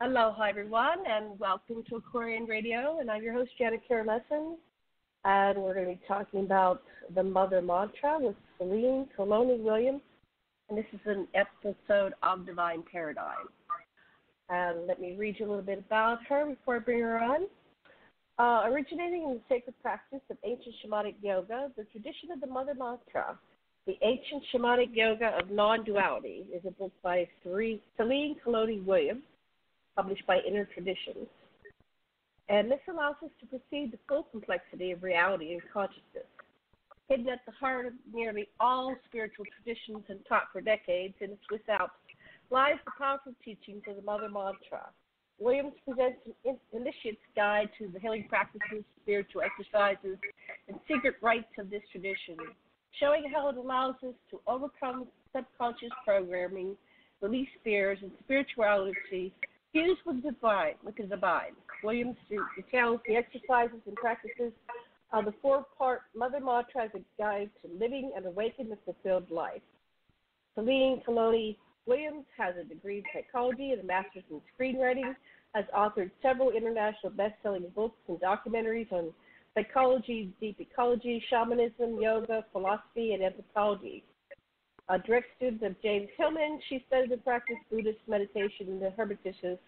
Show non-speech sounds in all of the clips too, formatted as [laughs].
Aloha, everyone, and welcome to Aquarian Radio. And I'm your host, Janet Lessin. And we're going to be talking about the Mother Mantra with Selene Calloni Williams. And this is an episode of Divine Paradigm. And let me read you a little bit about her before I bring her on. Uh, originating in the sacred practice of ancient shamanic yoga, the tradition of the Mother Mantra, the ancient shamanic yoga of non duality, is a book by Selene Calloni Williams published by Inner Traditions. And this allows us to perceive the full complexity of reality and consciousness. Hidden at the heart of nearly all spiritual traditions and taught for decades in the Swiss Alps lies the powerful teachings of the Mother Mantra. Williams presents an initiate's guide to the healing practices, spiritual exercises, and secret rites of this tradition, showing how it allows us to overcome subconscious programming, release fears, and spirituality Fused with the divine, with the divine. Williams details the exercises and practices of the four-part Mother Mantra as a guide to living an awakened and fulfilled life. Selene Calloni Williams has a degree in psychology and a master's in screenwriting, has authored several international best-selling books and documentaries on psychology, deep ecology, shamanism, yoga, philosophy, and anthropology. A direct student of James Hillman, she studied and practiced Buddhist meditation in the hermitages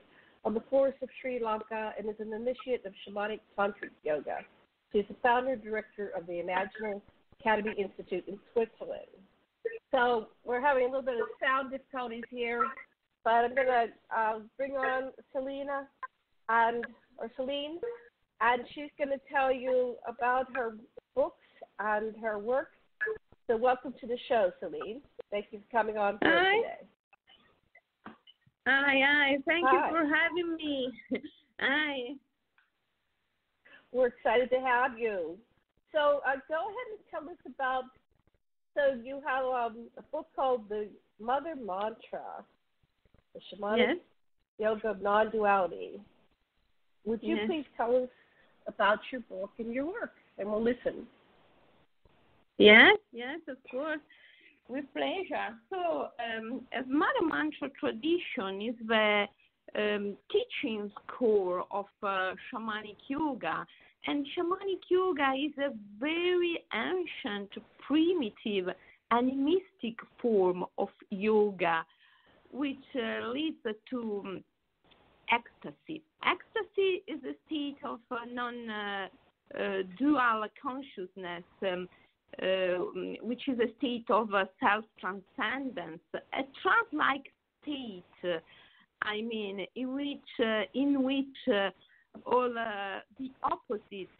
on the forests of Sri Lanka and is an initiate of shamanic tantric yoga. She is the founder and director of the Imaginal Academy Institute in Switzerland. So we're having a little bit of sound difficulties here, but I'm going to uh, bring on Selena and or Celine, and she's going to tell you about her books and her work so welcome to the show, Celine. Thank you for coming on hi. today. Hi, hi. Thank hi. you for having me. [laughs] hi. We're excited to have you. So uh, go ahead and tell us about. So you have um, a book called The Mother Mantra, the Shamanic yes. Yoga of Non-Duality. Would you yes. please tell us about your book and your work, and we'll listen. Yes, yes, of course, with pleasure. So, um, as Mother Mantra tradition is the um, teaching core of uh, shamanic yoga, and shamanic yoga is a very ancient, primitive, animistic form of yoga, which uh, leads to um, ecstasy. Ecstasy is a state of uh, non-dual uh, consciousness. Um, uh, which is a state of uh, self transcendence, a trance like state, uh, I mean, in which, uh, in which uh, all uh, the opposites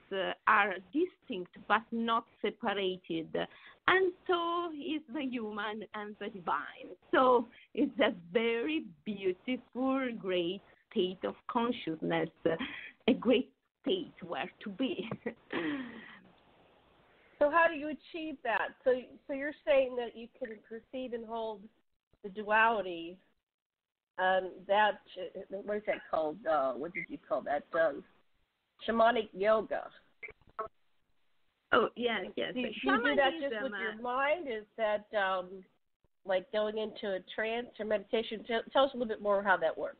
are distinct but not separated. And so is the human and the divine. So it's a very beautiful, great state of consciousness, a great state where to be. [laughs] So how do you achieve that? So so you're saying that you can perceive and hold the duality, um, that what is that called? Uh, what did you call that? Um, shamanic yoga. Oh yes, yes. Do, do you do that just with your mind? Is that um, like going into a trance or meditation? Tell, tell us a little bit more how that works.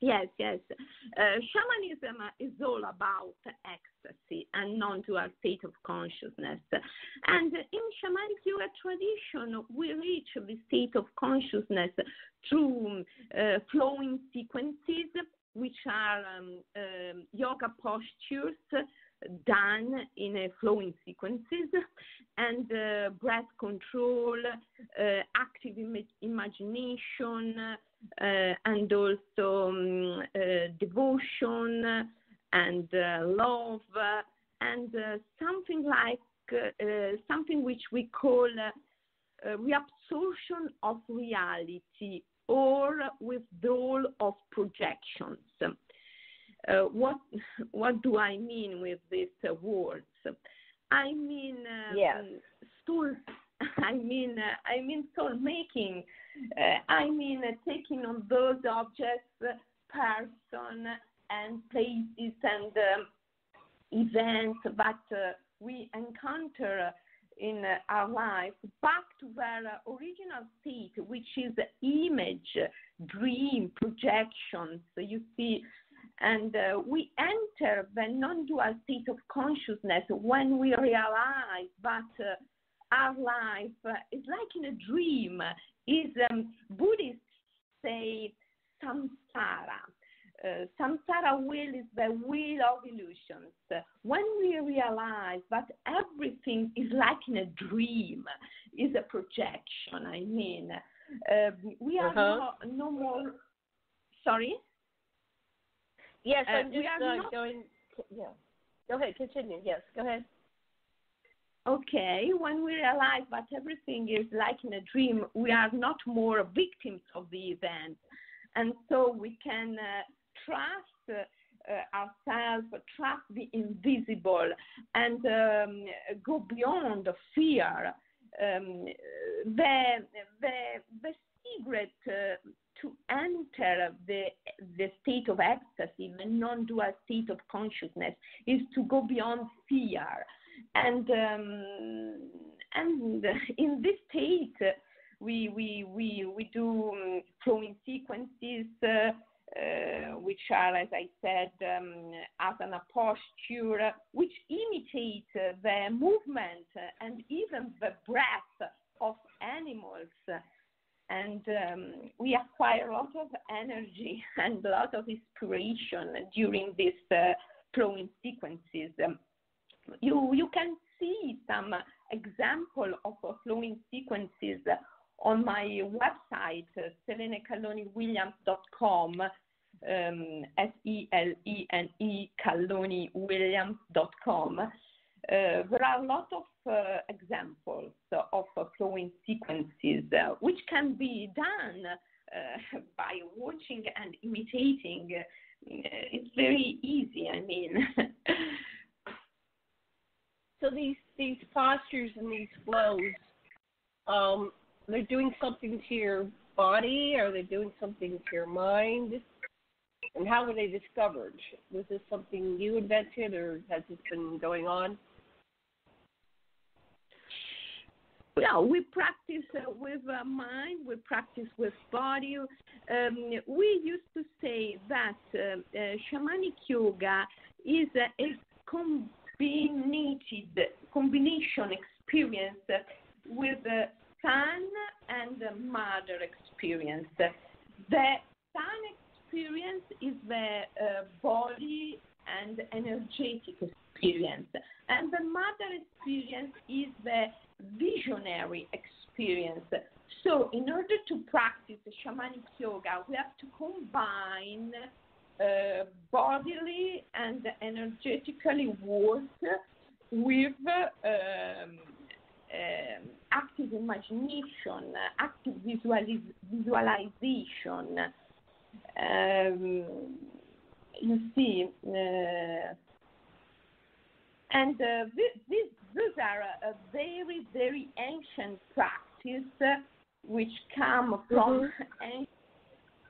Yes, yes. Uh, shamanism is all about ecstasy and non-dual state of consciousness. And in shamanic yoga tradition, we reach the state of consciousness through uh, flowing sequences, which are um, um, yoga postures done in a flowing sequences and uh, breath control, uh, active Im- imagination, and also um, uh, devotion and uh, love and something like something which we call reabsorption of reality or withdrawal of projections. Uh, what what do I mean with these uh, words? I mean uh, yes. soul. [laughs] I mean I mean soul making uh, I mean, uh, taking on those objects, person, and places and um, events that uh, we encounter in our life back to their original state, which is image, dream, projections. You see, and uh, we enter the non-dual state of consciousness when we realize that uh, our life uh, is like in a dream. Is um, Buddhists say samsara. Uh, samsara wheel is the wheel of illusions. When we realize that everything is like in a dream, is a projection, I mean, uh, we are uh-huh. no, no more. Sorry? Yes, Uh, I'm we just are uh, not- going. Yeah. Go ahead. Continue. Yes. Go ahead. Okay, when we realize that everything is like in a dream, we are not more victims of the event. And so we can uh, trust uh, ourselves, trust the invisible, and um, go beyond fear. Um, the, the, the secret uh, to enter the, the state of ecstasy, the non dual state of consciousness, is to go beyond fear and um, and in this state we we we we do um, flowing sequences uh, uh, which are as I said um, asana posture which imitate the movement and even the breath of animals and um, we acquire a lot of energy [laughs] and a lot of inspiration during these uh, flowing sequences. You you can see some example of flowing sequences on my website uh, selenecalloniwilliams.com um, S E L E N E calloniwilliams.com. Uh, there are a lot of uh, examples of flowing sequences uh, which can be done uh, [laughs] by watching and imitating. Uh, it's very easy, I mean. [laughs] So these these postures and these flows, um, they're doing something to your body. Are they doing something to your mind? And how were they discovered? Was this something you invented, or has this been going on? Yeah, we practice uh, with uh, mind, we practice with body. Um, we used to say that uh, uh, shamanic yoga is a, a combinated combination experience with the son and the mother experience. The son experience is the uh, body and energetic experience, and the mother experience is the visionary experience. So, in order to practice shamanic yoga, we have to combine uh, bodily and energetically work with um, um, active imagination, active visualiz- visualization. Um, you see, uh, and uh, this, this, these are a, a very, very ancient practice uh, which come from an-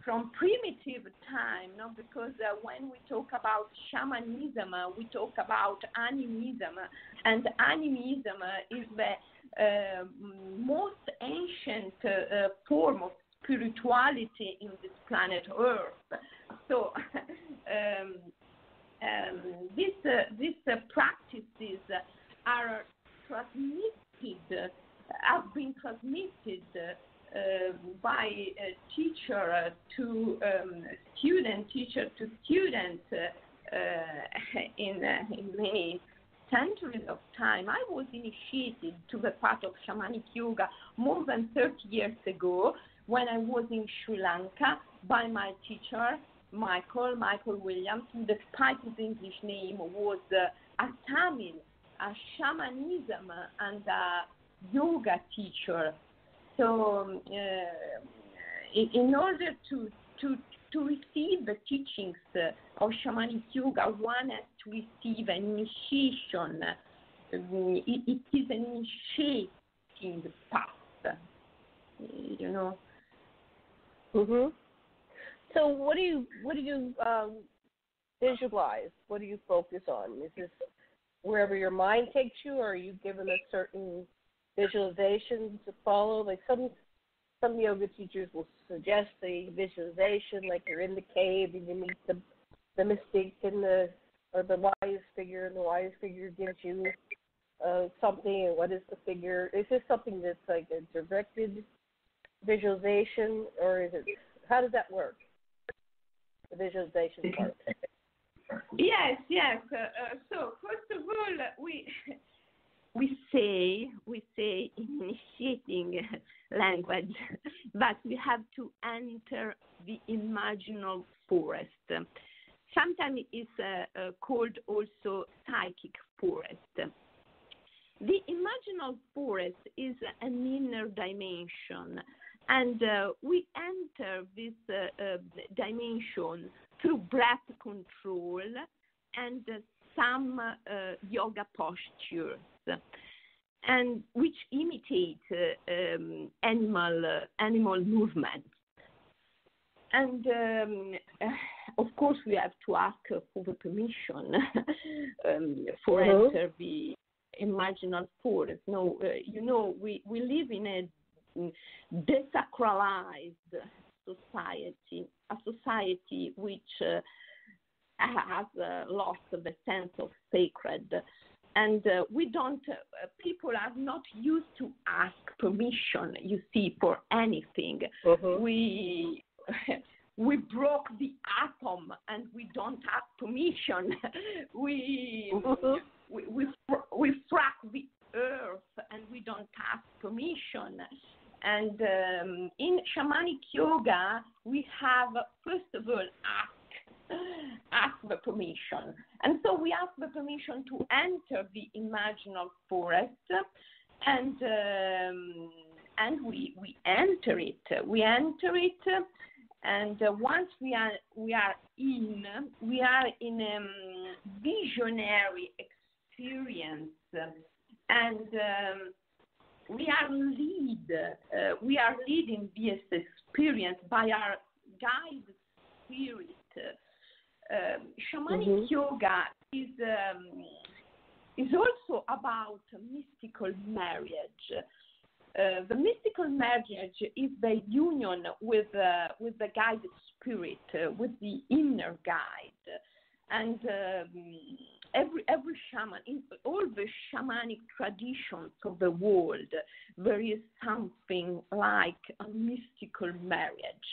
from primitive time, because uh, when we talk about shamanism, uh, we talk about animism, and animism uh, is the uh, most ancient uh, form of spirituality in this planet Earth. So, [laughs] um, um, these these practices are transmitted, have been transmitted by a teacher uh, to um, student, teacher to student uh, uh, [laughs] in, uh, in many centuries of time. I was initiated to the path of shamanic yoga more than 30 years ago when I was in Sri Lanka by my teacher, Michael, Michael Williams, who despite his English name was uh, a Tamil, a shamanism and a yoga teacher. So, um, uh, in, order to, to, to receive the teachings uh, of shamanic yoga, one has to receive an initiation. Um, it, it is an initiating path, you know. Mhm. So what do you what do you um, visualize? What do you focus on? Is this wherever your mind takes you, or are you given a certain visualization to follow? Like some some yoga teachers will suggest the visualization, like you're in the cave and you meet the the mystic and the or the wise figure, and the wise figure gives you uh, something. And what is the figure? Is this something that's like a directed visualization, or is it? How does that work? The visualization part. Yes, yes. Uh, uh, so first of all, we we say we say initiating [laughs] language [laughs] but we have to enter the imaginal forest. Sometimes it's uh, uh, called also psychic forest. The imaginal forest is an inner dimension, and uh, we enter this uh, uh, dimension through breath control and some uh, yoga postures and which imitate uh, um, animal uh, animal movements. And um, [sighs] of course, we have to ask for the permission [laughs] um, for uh-huh. enter the imaginal forest. No, uh, you know, we, we live in a desacralized society, a society which uh, has uh, lost the sense of sacred. And uh, we don't, uh, people are not used to ask permission, you see, for anything. Uh-huh. We, [laughs] we broke the atom and we don't ask permission. [laughs] we, uh-huh. we, we, we frack the earth and we don't ask permission. And um, in shamanic yoga, we have, first of all, ask, ask the permission. And so we ask the permission to enter the imaginal forest, and um, and we we enter it. We enter it, and uh, once we are we are in, we are in a um, visionary experience, and. Um, we are lead, uh, we are leading this experience by our guide spirit. Uh, shamanic mm-hmm. yoga is um, is also about mystical marriage. Uh, the mystical marriage is the union with uh, with the guided spirit, uh, with the inner guide, and um, every every shaman in all the shamanic traditions of the world there is something like a mystical marriage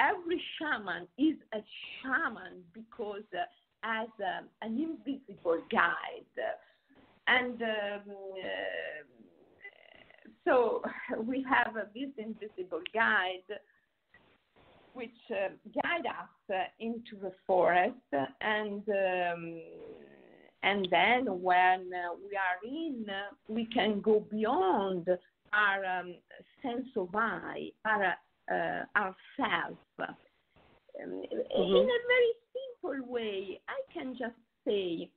every shaman is a shaman because uh, as um, an invisible guide. And um, uh, so [laughs] we have uh, this invisible guide which uh, guide us uh, into the forest. And um, and then when uh, we are in, we can go beyond our um, sense of eye our uh, ourself. Um, mm-hmm. In a very simple way, I can just say,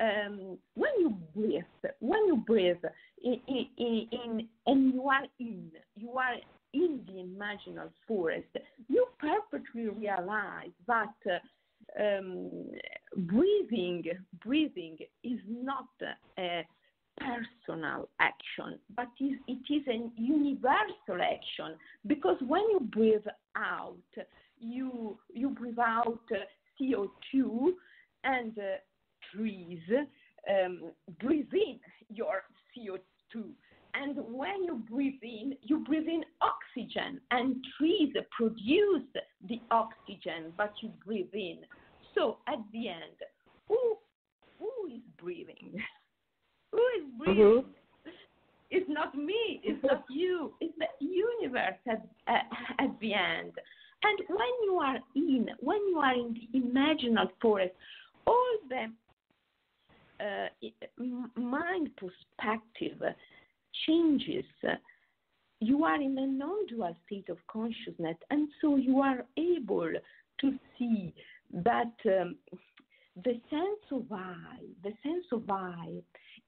um, when you breathe, when you breathe, in, in, in, and you are in, you are in the imaginal forest, you perfectly realize that uh, um, breathing, breathing is not a personal action, but it is a universal action because when you breathe out, you you breathe out CO2 and uh, trees um, breathe in your CO2. And when you breathe in, you breathe in oxygen, and trees produce the oxygen, but you breathe in. So at the end, who who is breathing? [laughs] who is breathing? Mm-hmm. It's not me. It's [laughs] not you. It's the universe at, at, at the end. And when you are in, when you are in the imaginal forest, all the uh, mind perspective changes. You are in a non-dual state of consciousness, and so you are able to see that um, the sense of I, the sense of I,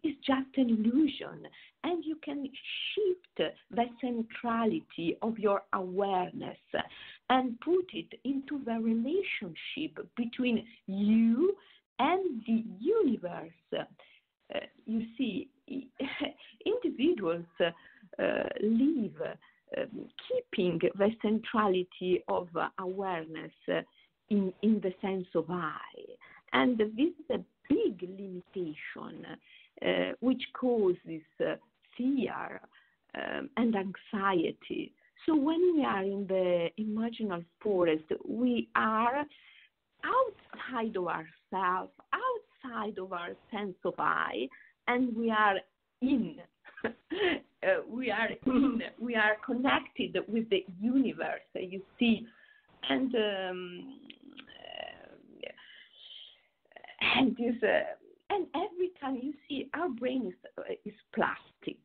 is just an illusion, and you can shift the centrality of your awareness and put it into the relationship between you and the universe. uh, you see, [laughs] individuals uh, live um, keeping the centrality of awareness in, in the sense of I. And this is a big limitation uh, which causes uh, fear um, and anxiety. So when we are in the imaginal forest, we are outside of ourselves, outside of our sense of I, and we are in. [laughs] uh, we are in. We are connected with the universe. You see, and um, uh, and this. Uh, and every time you see our brain is, is plastic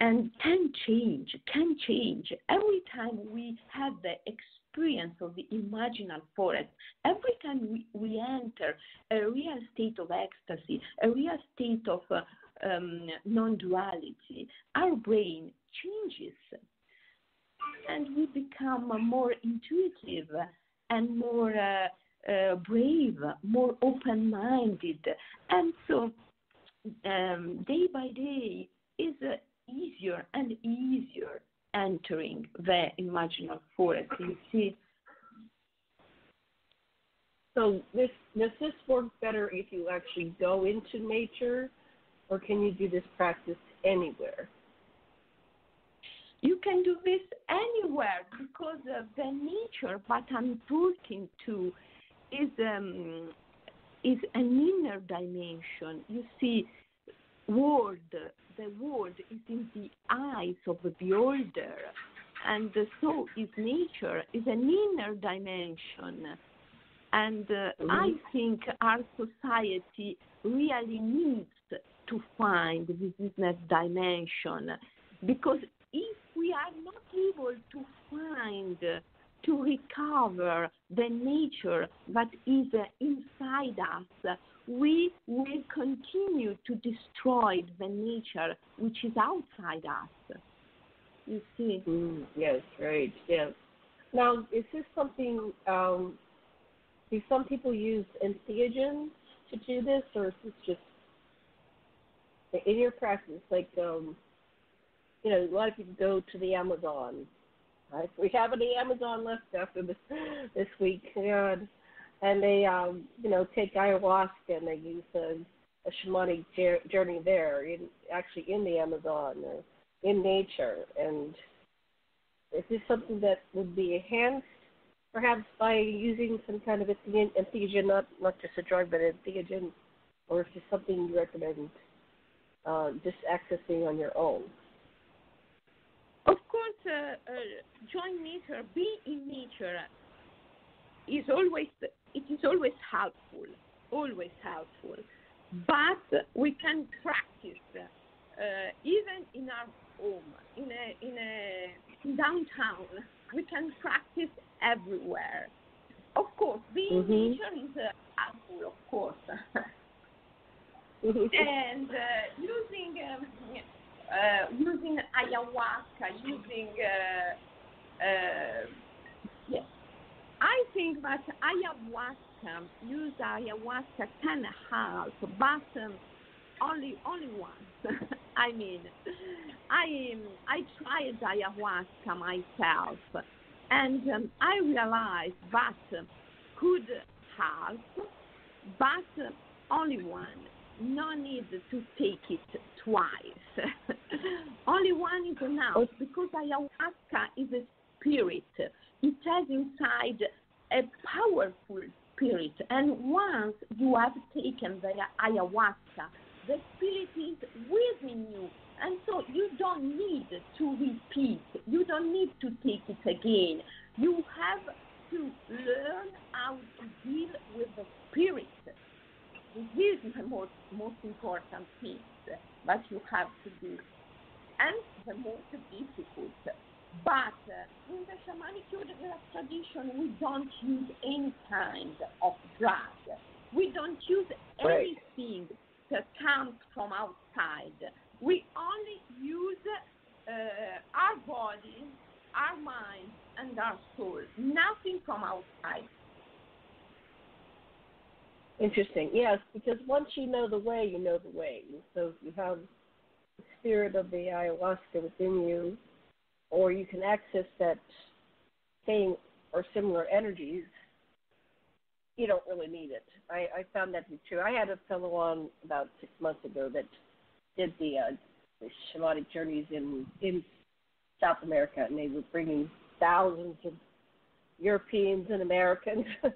and can change, can change. Every time we have the experience of the imaginal forest, every time we, we enter a real state of ecstasy, a real state of uh, um, non duality, our brain changes and we become more intuitive and more. Uh, uh, brave, more open minded. And so, um, day by day, is uh, easier and easier entering the imaginal forest. You see. So this does this work better if you actually go into nature, or can you do this practice anywhere? You can do this anywhere because of the nature But I'm talking to is um, is an inner dimension. You see, word the word is in the eyes of the beholder, and so is nature is an inner dimension. And uh, mm-hmm. I think our society really needs to find this inner dimension because if we are not able to find to recover the nature that is inside us, we will continue to destroy the nature which is outside us. You see? Mm, yes, right. Yes. Now, is this something? Um, do some people use entheogens to do this, or is this just in your practice? Like, um, you know, a lot of people go to the Amazon Right? We have any Amazon left after this this week, God. and they um, you know take ayahuasca and they use a, a shamanic journey there, in actually in the Amazon or in nature. And is this something that would be enhanced, perhaps by using some kind of entheogen, not not just a drug, but entheogen, or is this something you recommend uh, just accessing on your own? Of course, uh, uh, join nature, be in nature is always it is always helpful, always helpful. But we can practice uh, even in our home, in a in a downtown. We can practice everywhere. Of course, being mm-hmm. in nature is uh, helpful, of course. [laughs] and uh, using um, uh, using ayahuasca, using uh, uh, yes. I think that ayahuasca, use ayahuasca can help, but um, only only once. [laughs] I mean, I I tried ayahuasca myself, and um, I realized that could help, but only one no need to take it twice. [laughs] Only one is enough oh. because ayahuasca is a spirit. It has inside a powerful spirit. And once you have taken the ayahuasca, the spirit is within you. And so you don't need to repeat. You don't need to take it again. You have to learn how to deal with the spirit this is the most, most important thing that you have to do, and the most difficult. But uh, in the shamanic tradition, we don't use any kind of drug. We don't use right. anything that comes from outside. We only use uh, our body, our mind, and our soul. Nothing from outside. Interesting. Yes, because once you know the way, you know the way. so if you have the spirit of the ayahuasca within you, or you can access that same or similar energies, you don't really need it. I, I found that to be true. I had a fellow on about six months ago that did the, uh, the shamanic journeys in in South America, and they were bringing thousands of Europeans and Americans [laughs]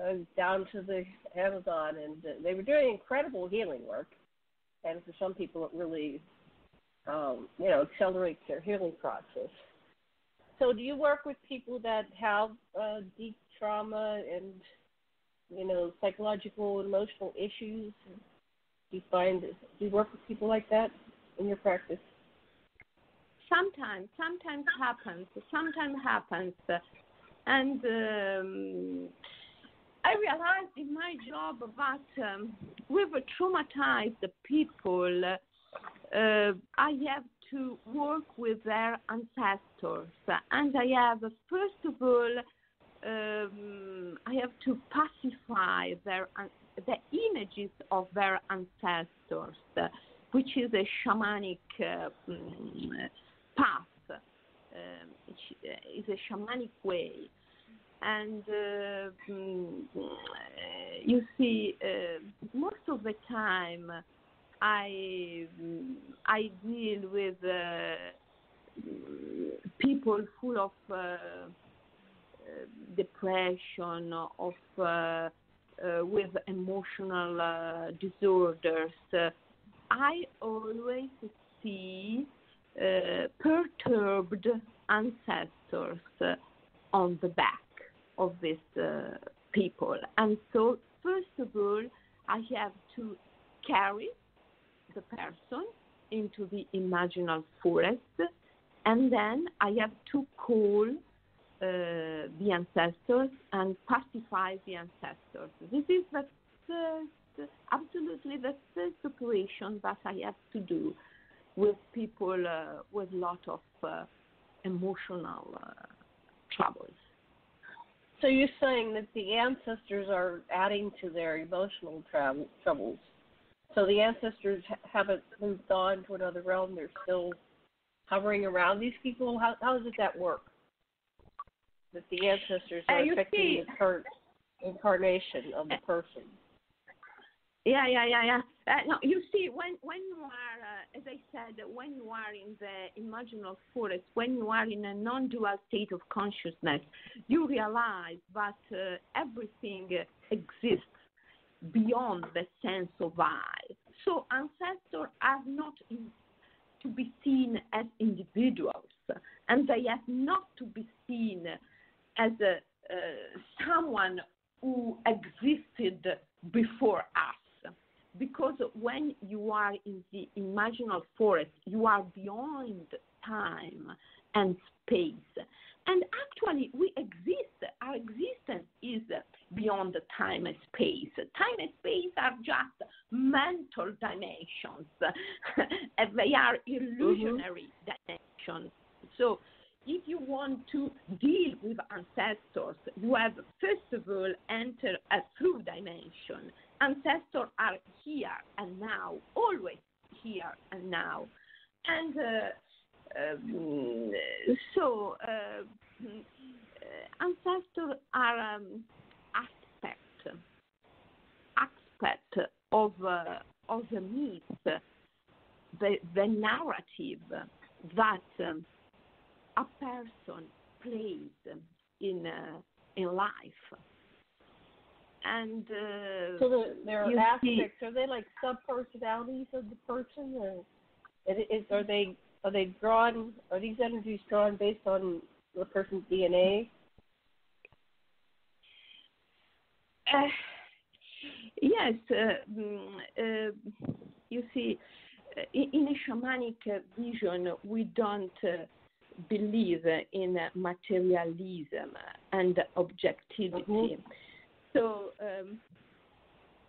uh, down to the Amazon, and uh, they were doing incredible healing work. And for some people, it really, um, you know, accelerates their healing process. So, do you work with people that have uh, deep trauma and, you know, psychological and emotional issues? Do you find do you work with people like that in your practice? Sometimes, sometimes happens. Sometimes happens, and um, I realized in my job that um, with traumatized people, uh, I have to work with their ancestors, and I have first of all, um, I have to pacify their the images of their ancestors, which is a shamanic uh, path. Um, is a shamanic way and uh, mm, you see, uh, most of the time, I I deal with uh, people full of uh, depression, of uh, uh, with emotional disorders. I always see perturbed ancestors on the back of these uh, people. And so, first of all, I have to carry the person into the imaginal forest, and then I have to call uh, the ancestors and pacify the ancestors. This is the first, absolutely the first operation that I have to do with people uh, with a lot of uh, emotional uh, troubles. So you're saying that the ancestors are adding to their emotional travel, troubles. So the ancestors haven't moved on to another realm; they're still hovering around these people. How how does that work? That the ancestors are uh, affecting see, the current incarnation of the person. Yeah, yeah, yeah, yeah. Uh, no, you see, when when you are, uh, as I said, when you are in the imaginal forest, when you are in a non-dual state of consciousness, you realize that uh, everything exists beyond the sense of I. So ancestors are not in, to be seen as individuals, and they have not to be seen as a, someone who existed before us because when you are in the imaginal forest, you are beyond time and space. And actually, we exist. Our existence is beyond time and space. Time and space are just mental dimensions, [laughs] they are illusionary mm-hmm. dimensions. So, if you want to deal with ancestors, you have first of all enter a through dimension ancestors are here and now, always here and now. And uh, um, so uh, ancestors are um, aspect aspect of uh, of the myth, the the narrative that um, a person plays in uh, in life and uh, so the, there are aspects. See, are they like sub personalities of the person, or is, are they are they drawn? Are these energies drawn based on the person's DNA? Uh, yes, uh, mm, uh, you see, uh, in a shamanic vision, we don't uh, believe in materialism and objectivity. Mm-hmm. So um,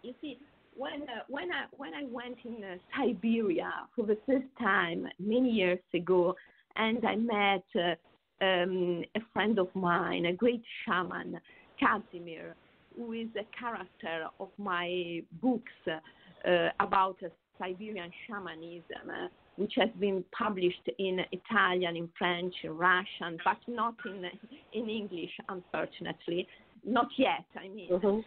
you see, when uh, when I when I went in uh, Siberia for the first time many years ago, and I met uh, um, a friend of mine, a great shaman, Casimir, who is a character of my books uh, about Siberian shamanism, uh, which has been published in Italian, in French, in Russian, but not in in English, unfortunately, not yet. I mean, mm-hmm.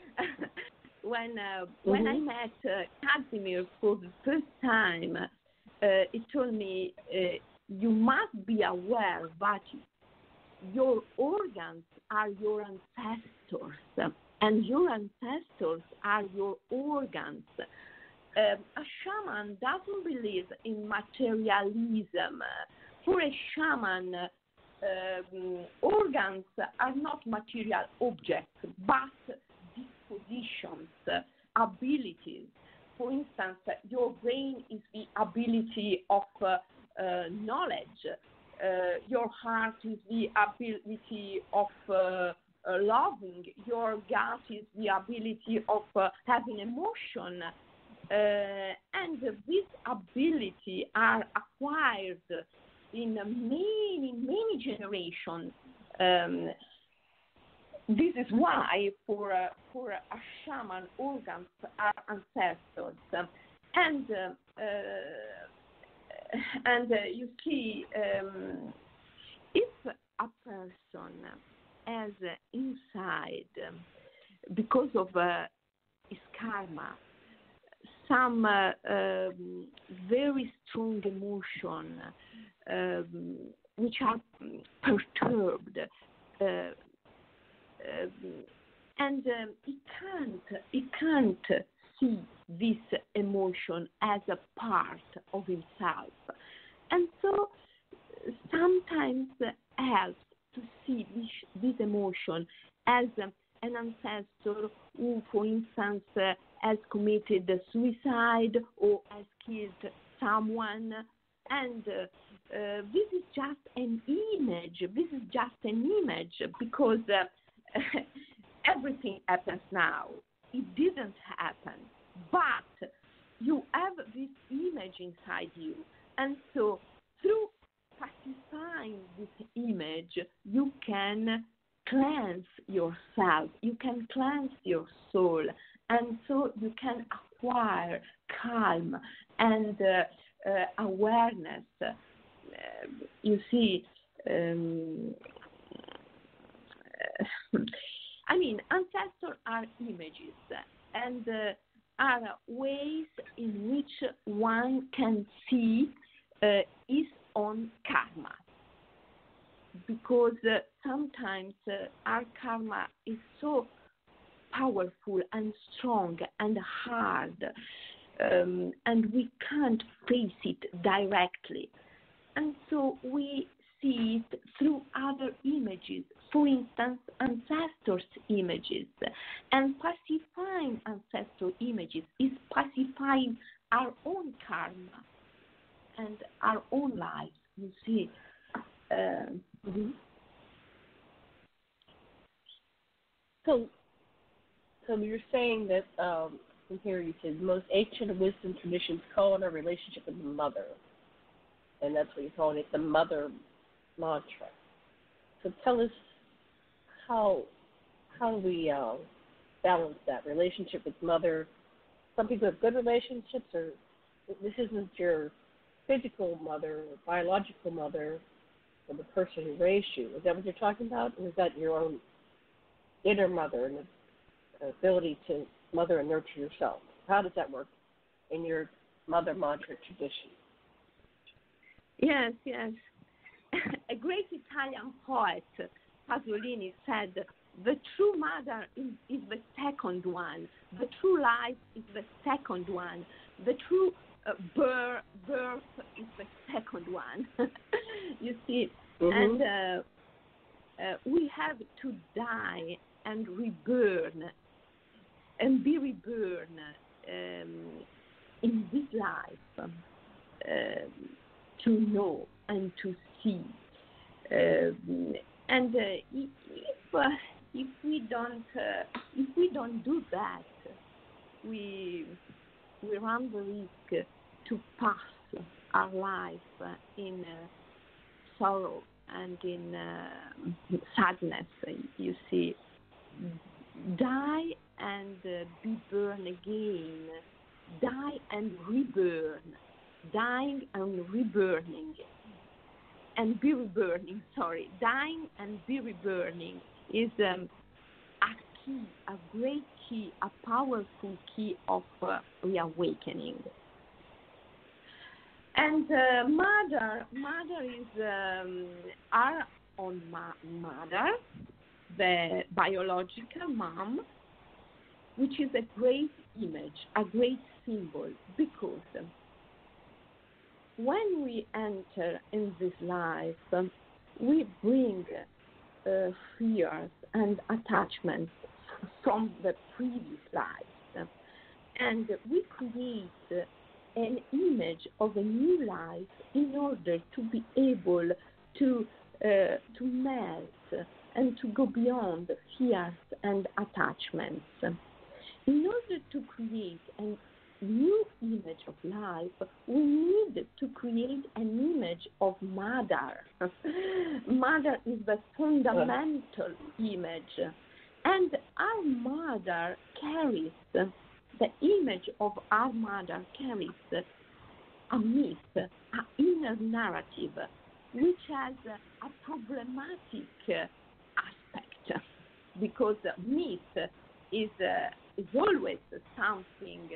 [laughs] when uh, mm-hmm. when I mm-hmm. met uh, Casimir for the first time, uh, he told me, uh, "You must be aware that your organs are your ancestors, and your ancestors are your organs." Um, a shaman doesn't believe in materialism. For a shaman, um, organs are not material objects, but dispositions, abilities. For instance, your brain is the ability of uh, uh, knowledge. Uh, your heart is the ability of uh, uh, loving. Your gut is the ability of uh, having emotion. and these abilities are acquired in many, many generations. Um, this is why for uh, for a shaman organs are ancestors and uh, uh, and uh, you see um, if a person has inside because of uh, his karma some uh, um, very strong emotion um, which are perturbed um, and um, he can't he can't see this emotion as a part of himself, and so sometimes helps to see this, this emotion as an ancestor who, for instance, uh, has committed suicide or has killed someone, and uh, uh, this is just an image. This is just an image because uh, [laughs] everything happens now. It didn't happen, but you have this image inside you, and so through pacifying this image, you can cleanse yourself, you can cleanse your soul, and so you can acquire calm and uh, uh, awareness. Uh, you see, um, I mean, ancestors are images and uh, are ways in which one can see uh, his own karma. Because uh, sometimes uh, our karma is so powerful and strong and hard, um, and we can't face it directly. And so we see it through other images, for instance, ancestors' images. And pacifying ancestral images is pacifying our own karma and our own lives, you see. Um, mm-hmm. So, so you're saying that um, here you said most ancient wisdom traditions call on our relationship with the mother, and that's what you're calling it, the mother mantra. So tell us how how we uh, balance that relationship with mother? Some people have good relationships, or this isn't your physical mother or biological mother or the person who raised you. Is that what you're talking about, or is that your own inner mother and the ability to mother and nurture yourself? How does that work in your mother mantra tradition? Yes, yes. [laughs] a great Italian poet, Pasolini, said, the true mother is, is, the second one. The true life is the second one. The true uh, birth, birth is the second one. [laughs] you see, mm-hmm. and uh, uh, we have to die and reborn and be reborn um, in this life um, to know and to see. Um, and uh, if uh, if we don't uh, if we don't do that, we we run the risk to pass our life in sorrow and in sadness. You see, die and uh, be born again, die and reborn, dying and reburning, and be reburning, sorry, dying and be reburning is um, a key, a great key, a powerful key of uh, reawakening. And uh, mother, mother is um, our own ma- mother, the biological mom, which is a great image, a great symbol, because when we enter in this life, we bring uh, fears and attachments from the previous life, and we create of a new life in order to be able to uh, to melt and to go beyond fears and attachments. In order to create a new image of life, we need to create an image of mother. [laughs] mother is the fundamental image, and our mother carries the image of our mother carries a myth, an inner narrative, which has a problematic aspect because myth is, uh, is always something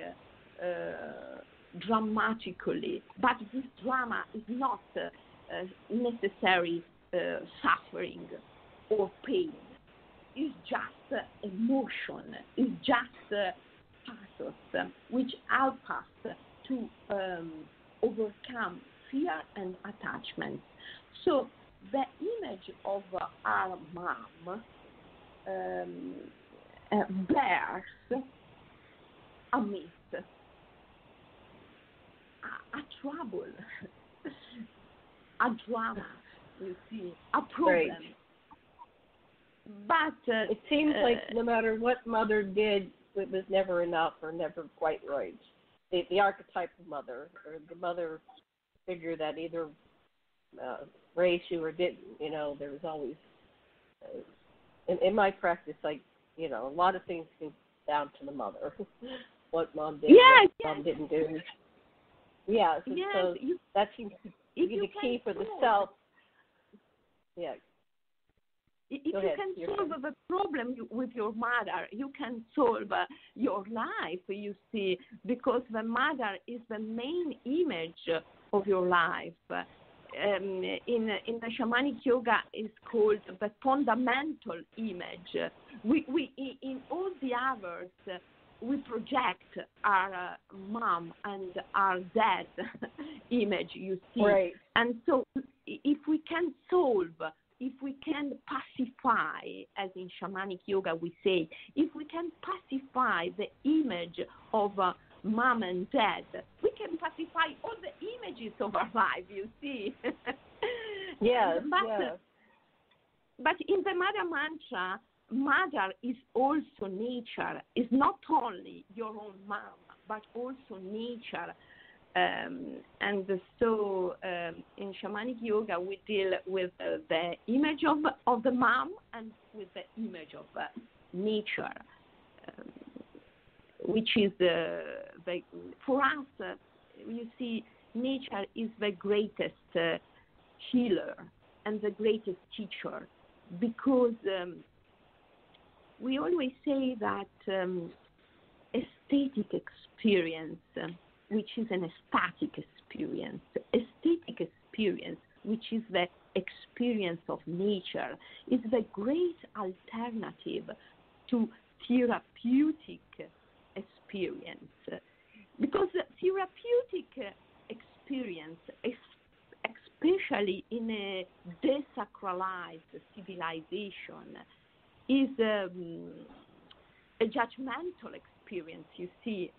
uh, dramatically, but this drama is not uh, necessary suffering or pain. It's just emotion. It's just pathos which help us to um, overcome fear and attachment. So the image of our mom um, uh, bears a myth, a, a trouble, [laughs] a drama, you see, a problem. Right. But uh, it seems uh, like no matter what mother did, it was never enough or never quite right. The, the archetype of mother or the mother figure that either uh, raised you or didn't, you know, there was always, uh, in, in my practice, like, you know, a lot of things go down to the mother. [laughs] what mom did, yes, what mom didn't do. Yeah, so, yes, so you, that seems to be the key for the self. Yeah, if you can solve the problem you- with your mother, you can solve uh, your life, you see, because the mother is the main image of your life. Um, in in the shamanic yoga, is called the fundamental image. We we in all the others uh, we project our uh, mom and our dad [laughs] image. You see, right. and so, if we can solve, if we can pacify, as in shamanic yoga we say, if we can pacify the image of uh, mom and dad, we can pacify all the images of our life, you see. [laughs] Yes, [laughs] but, yeah. but in the Mother Mantra, mother is also nature, is not only your own mom, but also nature. Um, and so um, in shamanic yoga, we deal with uh, the image of, of the mom and with the image of uh, nature, um, which is uh, the, for us, uh, you see, nature is the greatest uh, healer and the greatest teacher because um, we always say that um, aesthetic experience, um, which is an ecstatic experience, aesthetic experience, which is the experience of nature, is the great alternative to therapeutic experience. Because therapeutic experience, especially in a desacralized civilization, is um, a judgmental experience, you see,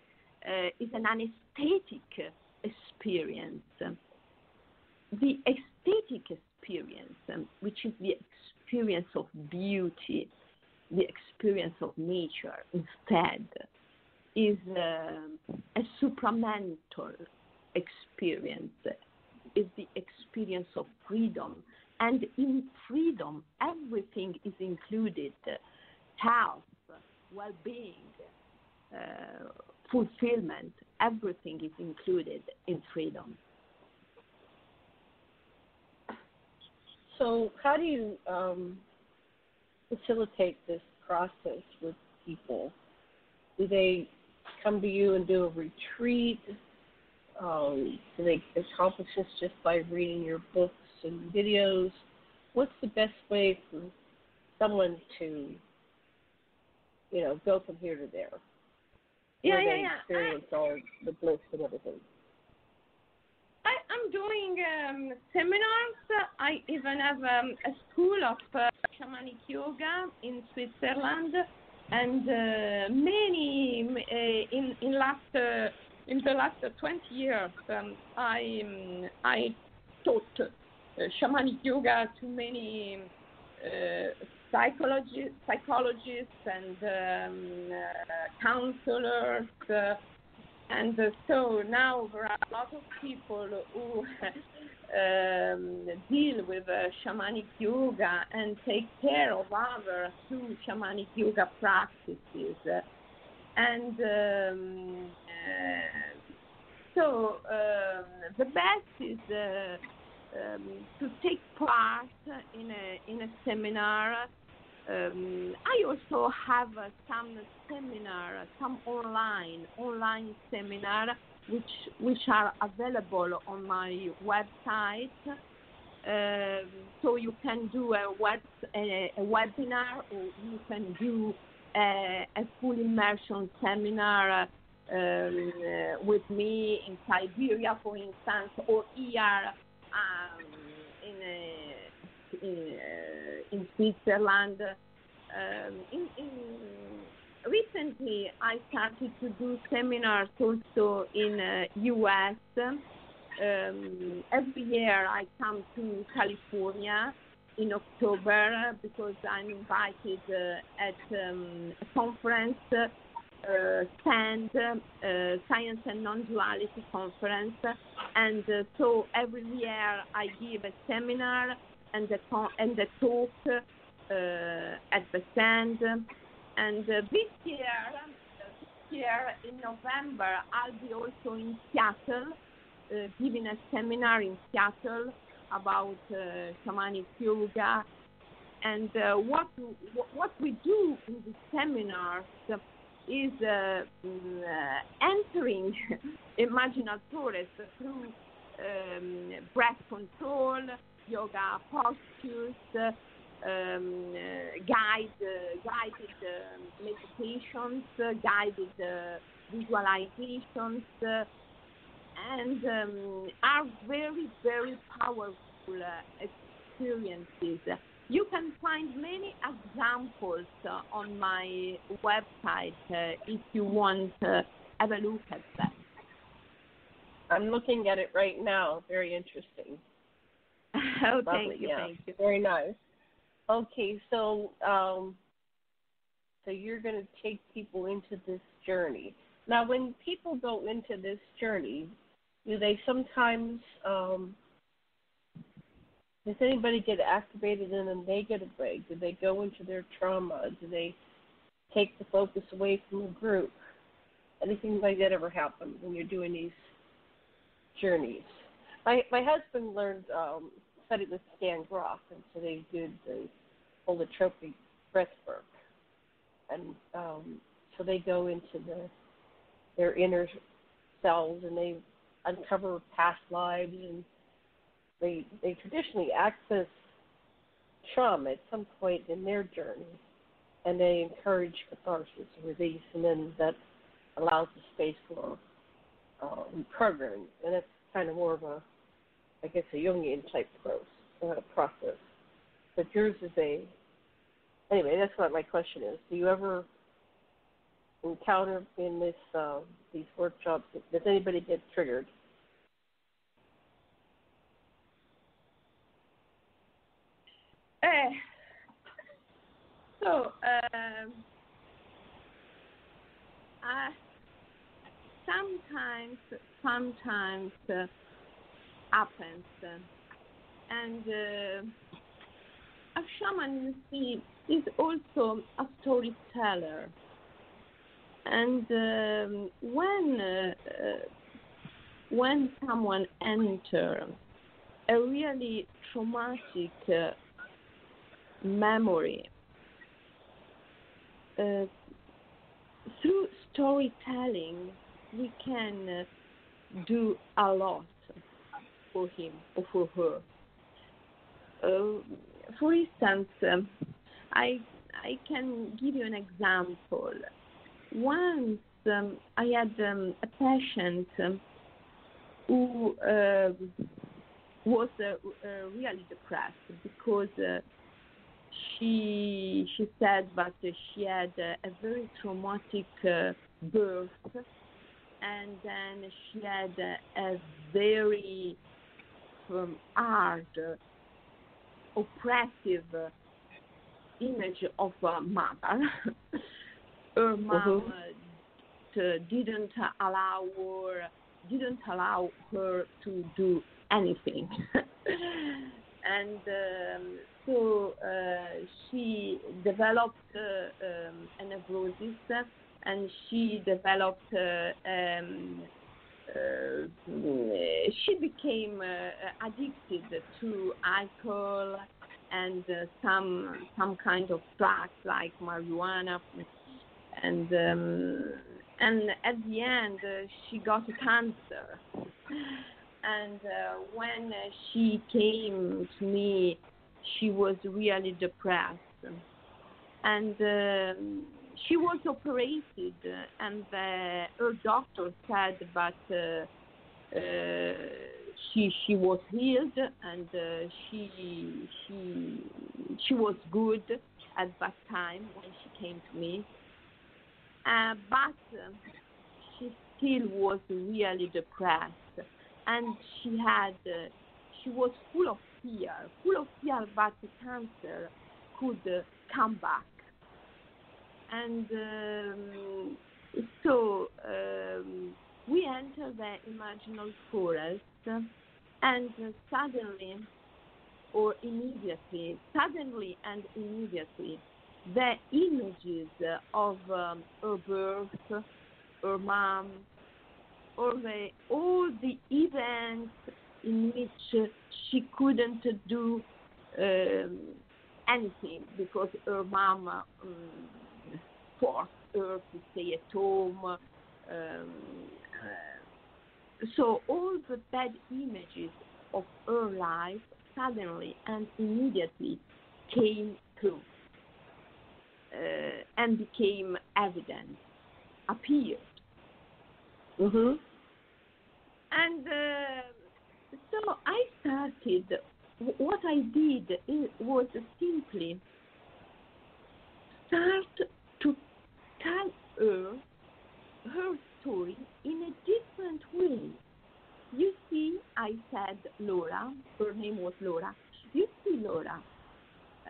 is an anesthetic experience. The aesthetic experience, um, which is the experience of beauty, the experience of nature, instead, is uh, a supramental experience, is the experience of freedom. And in freedom, everything is included health, well-being, uh, fulfillment. Everything is included in freedom. So, how do you um, facilitate this process with people? Do they come to you and do a retreat? Um, do they accomplish this just by reading your books and videos? What's the best way for someone to, you know, go from here to there? Yeah, yeah, yeah. experience all the bliss and everything. I, I'm doing um, seminars. I even have um, a school of uh, shamanic yoga in Switzerland, and uh, many uh, in in last uh, in the last 20 years, um, I um, I taught uh, shamanic yoga to many uh, psychologists, psychologists and um, uh, counselors. Uh, and uh, so now there are a lot of people who [laughs] um, deal with shamanic yoga and take care of others through shamanic yoga practices. and um, so um, the best is um, to take part in a in a seminar. Um, I also have uh, some seminar, some online online seminar, which which are available on my website. Um, so you can do a web a, a webinar, or you can do a, a full immersion seminar um, uh, with me in Siberia, for instance, or here um, in, uh, in, uh, in Switzerland. Um, in, in, recently, I started to do seminars also in uh, U.S. Um, every year, I come to California in October because I'm invited uh, at um, a conference uh, uh, Science and Non-Duality Conference, and uh, so every year I give a seminar and the, and a talk at the stand. And this year, this year in November, I'll be also in Seattle, giving a seminar in Seattle about shamanic yoga and uh, what what we do in the seminars is uh, mm, uh, entering [laughs] imaginal forest through um, breath control, yoga postures, um, guide, guided meditations, guided visualizations, and um, are very, very powerful experiences you can find many examples uh, on my website uh, if you want to have a look at them. I'm looking at it right now. Very interesting. Oh, [laughs] Lovely, thank you, yeah. thank you. Very nice. Okay, so um, so you're going to take people into this journey. Now, when people go into this journey, do they sometimes um, does anybody get activated in a negative way? Do they go into their trauma? Do they take the focus away from the group? Anything like that ever happen when you're doing these journeys? My my husband learned um, studied with Stan Grof, and so they did the holotropic breath work, and um, so they go into the their inner selves and they uncover past lives and they they traditionally access trauma at some point in their journey, and they encourage catharsis, release, and then that allows the space for uh, reprogramming, and that's kind of more of a, I guess, a Jungian type process. Uh, process. But yours is a. Anyway, that's what my question is. Do you ever encounter in this uh, these workshops? Does anybody get triggered? Uh, so, um, I sometimes, sometimes uh, happens, and uh, a shaman, you see, is also a storyteller. and um, when uh, uh, when someone enters a really traumatic uh, memory uh, through storytelling, we can do a lot for him or for her. Uh, for instance, um, I I can give you an example. Once um, I had um, a patient um, who uh, was uh, uh, really depressed because uh, she she said that she had a, a very traumatic uh, birth and then she had a very um, hard oppressive image of a mother her mom mm-hmm. didn't allow her didn't allow her to do anything [laughs] and um, so uh, she developed uh, um, a necrosis and she developed uh, um, uh, she became uh, addicted to alcohol and uh, some some kind of drugs like marijuana and um, and at the end she got cancer and when she came to me she was really depressed. And uh, she was operated, and uh, her doctor said that uh, uh, she she was healed and she she she was good at that time when she came to me. But she still was really depressed, and she had she was full of fear, full of fear that the cancer could come back. And um, so um, we enter the imaginal forest, and suddenly, or immediately, suddenly and immediately, the images of um, her birth, her mom, or the, all the events in which she couldn't do um, anything because her mom um, forced her to stay at home. Um, uh, so all the bad images of her life suddenly and immediately came through uh, and became evident, appeared. Mm-hmm. And uh, so I started, what I did was simply start tell her her story in a different way. You see, I said Laura, her name was Laura. You see, Laura,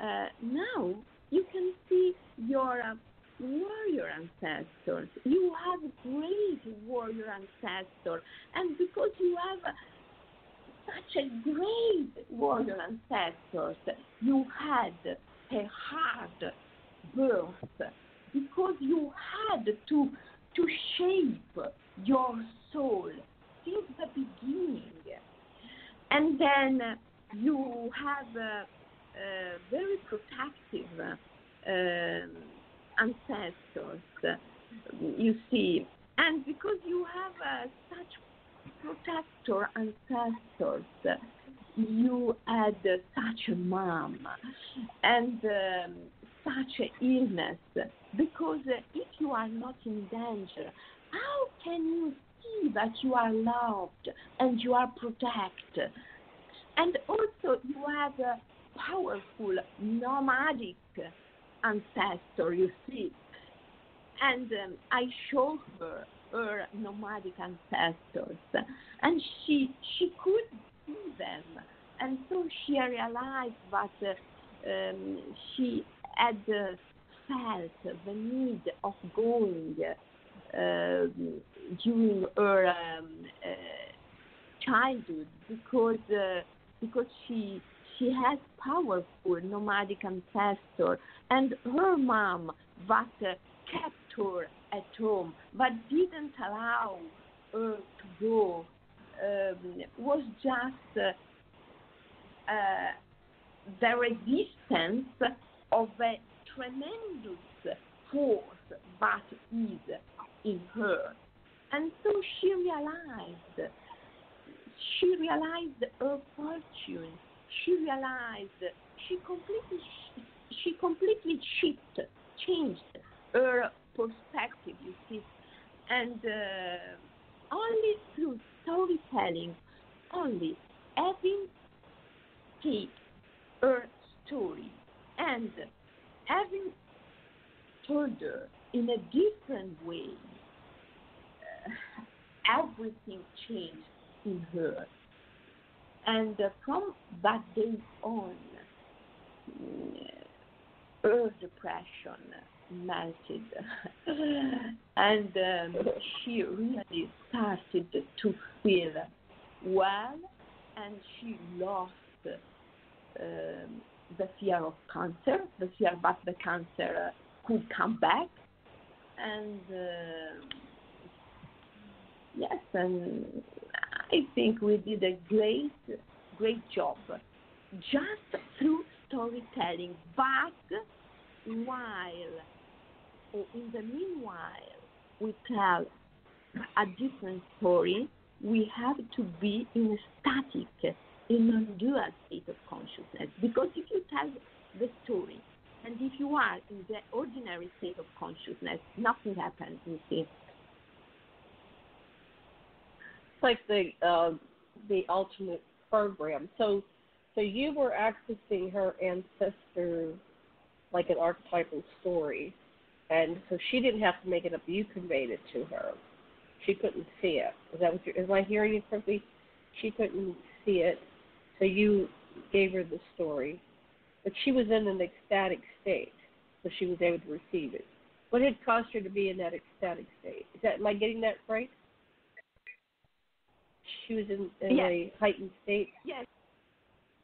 uh, now you can see your uh, warrior ancestors. You have great warrior ancestors, and because you have such a great warrior ancestors. You had a hard birth because you had to to shape your soul since the beginning, and then you have a, a very protective uh, ancestors. You see, and because you have uh, such protector ancestors, you had such a mom and um, such illness because if you are not in danger, how can you see that you are loved and you are protected? And also, you have a powerful nomadic ancestor, you see. And um, I show her her nomadic ancestors, and she she could see them, and so she realized that uh, um, she had felt the need of going uh, during her um, uh, childhood because uh, because she she has powerful nomadic ancestor and her mom uh, kept her at home, but didn't allow her to go, um, was just uh, uh, the resistance of a tremendous force that is in her. And so she realized, she realized her fortune. She realized she completely, she completely shifted, changed her perspective, you see. And uh, only through storytelling, only having her story and having told her in a different way, uh, everything changed in her. And uh, from that day on, uh, her depression melted. [laughs] and um, she really started to feel well, and she lost um, the fear of cancer, the fear that the cancer could come back, and uh, yes, and I think we did a great, great job just through storytelling. But while, or in the meanwhile, we tell a different story, we have to be in a static, in a dual state of consciousness. Because if you tell the story and if you are in the ordinary state of consciousness, nothing happens, you see. It's like the uh, the ultimate program. So so you were accessing her ancestor like an archetypal story. And so she didn't have to make it up, you conveyed it to her. She couldn't see it. Is that what you're am I hearing you correctly? She couldn't see it. So you gave her the story but she was in an ecstatic state, so she was able to receive it. What had caused her to be in that ecstatic state? Is that am I getting that right? She was in, in yes. a heightened state. Yes,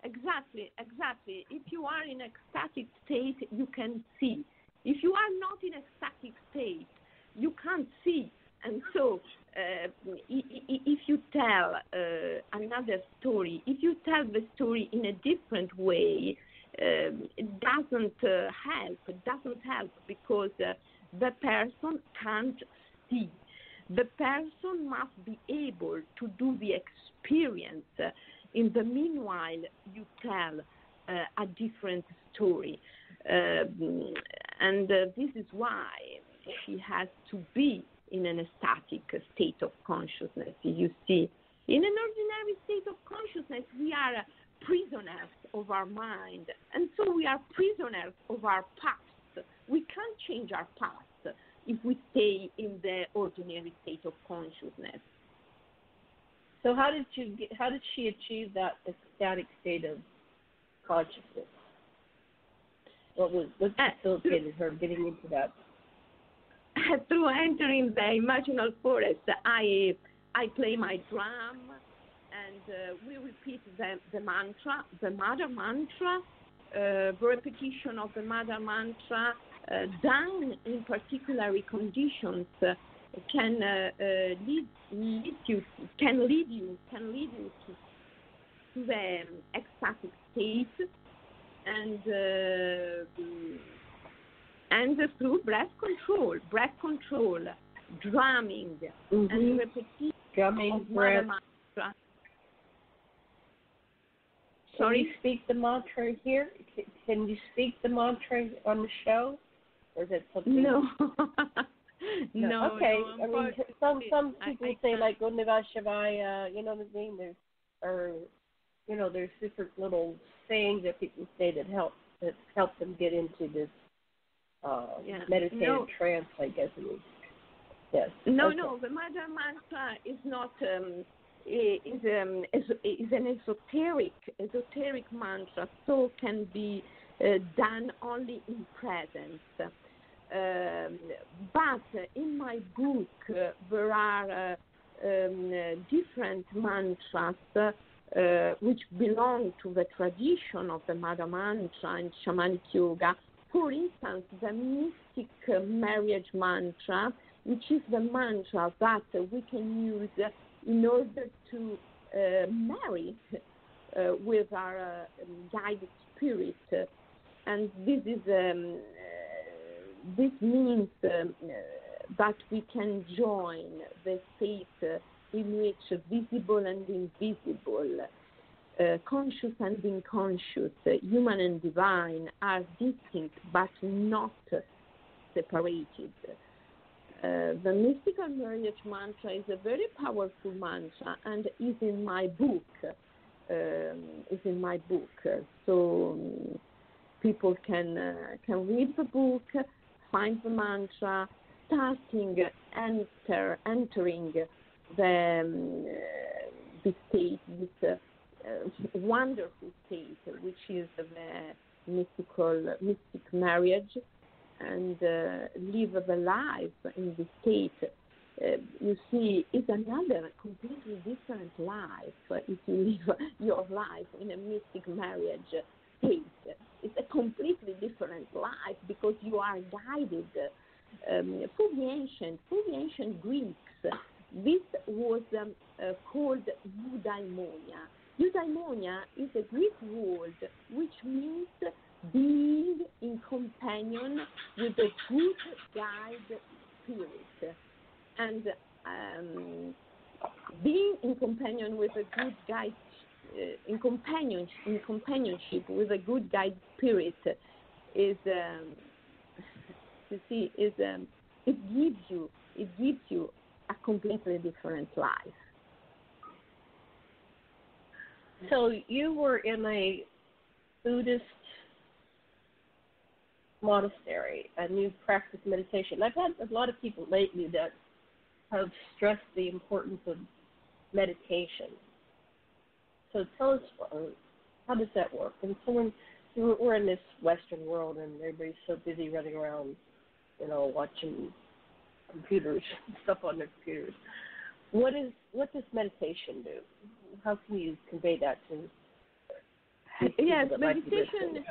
exactly, exactly. If you are in ecstatic state, you can see. If you are not in ecstatic state, you can't see. And so, uh, if you tell uh, another story, if you tell the story in a different way, um, it doesn't uh, help. It doesn't help because uh, the person can't see. The person must be able to do the experience. In the meanwhile, you tell uh, a different story. Um, and uh, this is why she has to be in an ecstatic state of consciousness. You see, in an ordinary state of consciousness, we are prisoners of our mind. And so we are prisoners of our past. We can't change our past if we stay in the ordinary state of consciousness. So how did you get, how did she achieve that ecstatic state of consciousness? What was what uh, facilitated her getting into that? [laughs] Through entering the imaginal forest, I I play my drum and uh, we repeat the, the mantra, the mother mantra, uh, repetition of the mother mantra uh, done in particular conditions uh, can uh, uh, lead, lead you can lead you can lead you to, to the ecstatic state. And and through breath control, breath control, drumming mm-hmm. and repetition drumming, of breath. mantra Sorry, you speak the mantra here? Can you speak the mantra on the show, or is it something? No. [laughs] no. Okay. No, I mean, some some people I, I say like "Om Namah Shivaya," you know what I mean? There's or you know, there's different little sayings that people say that help that help them get into this uh, yeah. meditative no. trance, I guess it is. Yes. No, okay. no, the mother mantra is not. Um, is, um, is an esoteric esoteric mantra, so can be uh, done only in presence. Um, but in my book, uh, there are uh, um, different mantras uh, which belong to the tradition of the Mother Mantra and Shamanic Yoga, for instance, the mystic marriage mantra, which is the mantra that we can use in order to uh, marry uh, with our uh, guided spirit. And this is um, this means um, that we can join the state in which visible and invisible uh, conscious and unconscious, uh, human and divine, are distinct but not separated. Uh, the mystical marriage mantra is a very powerful mantra and is in my book. Um, is in my book, so um, people can uh, can read the book, find the mantra, starting enter entering the um, state, this wonderful state, which is the mystical mystic marriage, and uh, live the life in the state. Uh, you see, it's another completely different life if you live [laughs] your life in a mystic marriage state. It's a completely different life because you are guided. Um, for the ancient, for the ancient Greeks, this was um, uh, called eudaimonia Eudaimonia is a Greek word which means being in companion with a good guide spirit. And um, being in companion with a good guide, uh, in companionship, in companionship with a good guide spirit, is um, you see is um, it gives you it gives you a completely different life. So you were in a Buddhist monastery and you practiced meditation. I've had a lot of people lately that have stressed the importance of meditation. So tell us, uh, how does that work? And someone, we're in this Western world and everybody's so busy running around, you know, watching computers, [laughs] stuff on their computers. What is what does meditation do? How can you convey that to? Yes, meditation.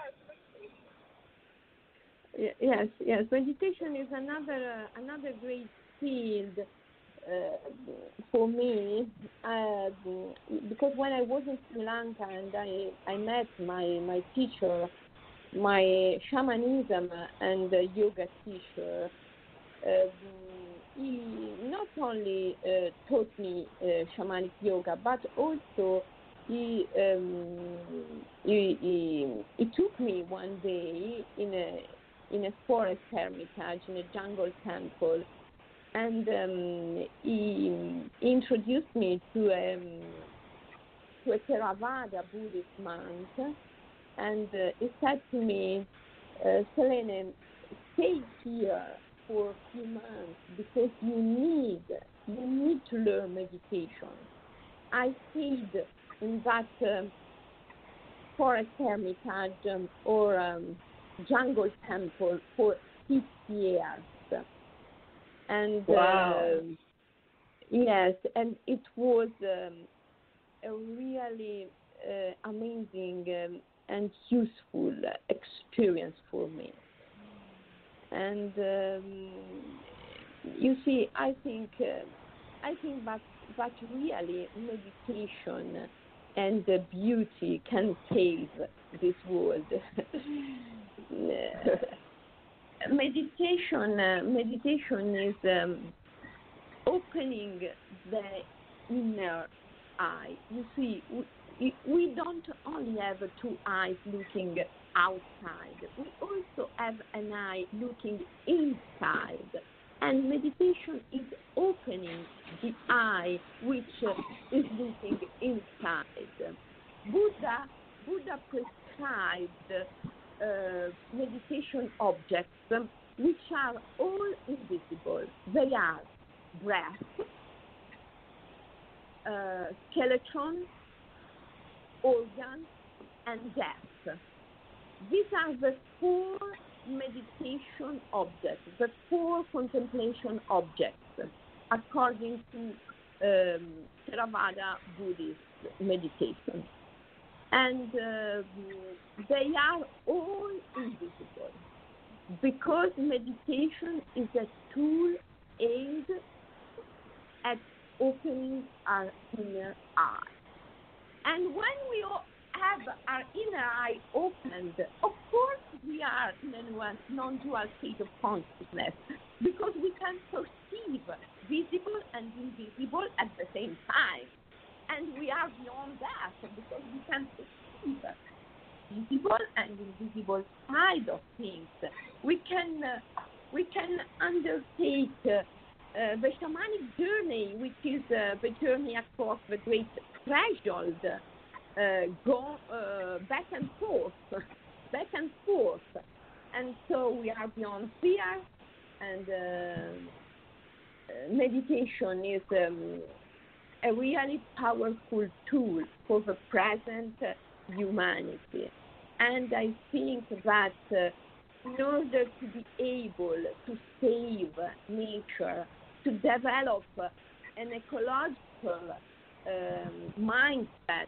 Yes, yes, meditation is another uh, another great field uh, for me uh, because when I was in Sri Lanka and I I met my my teacher, my shamanism and yoga teacher. Uh, he not only uh, taught me uh, shamanic yoga, but also he, um, he, he, he took me one day in a in a forest hermitage in a jungle temple, and um, he, he introduced me to a um, to a Theravada Buddhist monk, and uh, he said to me, uh, Selene, stay here for a few months because you need you need to learn meditation. I stayed in that um, forest hermitage um, or um, jungle temple for six years, and wow. uh, yes, and it was um, a really uh, amazing um, and useful experience for me. And um, you see, I think uh, I think that that really meditation and the beauty can save this world. [laughs] meditation, uh, meditation is um, opening the inner eye. You see, we, we don't only have two eyes looking outside. We also have an eye looking inside. And meditation is opening the eye which is looking inside. Buddha, Buddha prescribed uh, meditation objects which are all invisible. They are breath, uh, skeleton, organs, and death. These are the four meditation objects, the four contemplation objects, according to um, Theravada Buddhist meditation. And uh, they are all invisible. because meditation is a tool aimed at opening our inner eye. And when we have our inner eye opened, of course we are in a non-dual state of consciousness because we can perceive visible and invisible at the same time. And we are beyond that because we can perceive visible and invisible side of things. We can uh, we can undertake uh, uh, the shamanic journey, which is uh, the journey across the great threshold, go uh, back and forth, [laughs] back and forth, and so we are beyond fear, and meditation is um, a really powerful tool for the present humanity. And I think that uh, in order to be able to save nature, to develop an ecological um, mindset,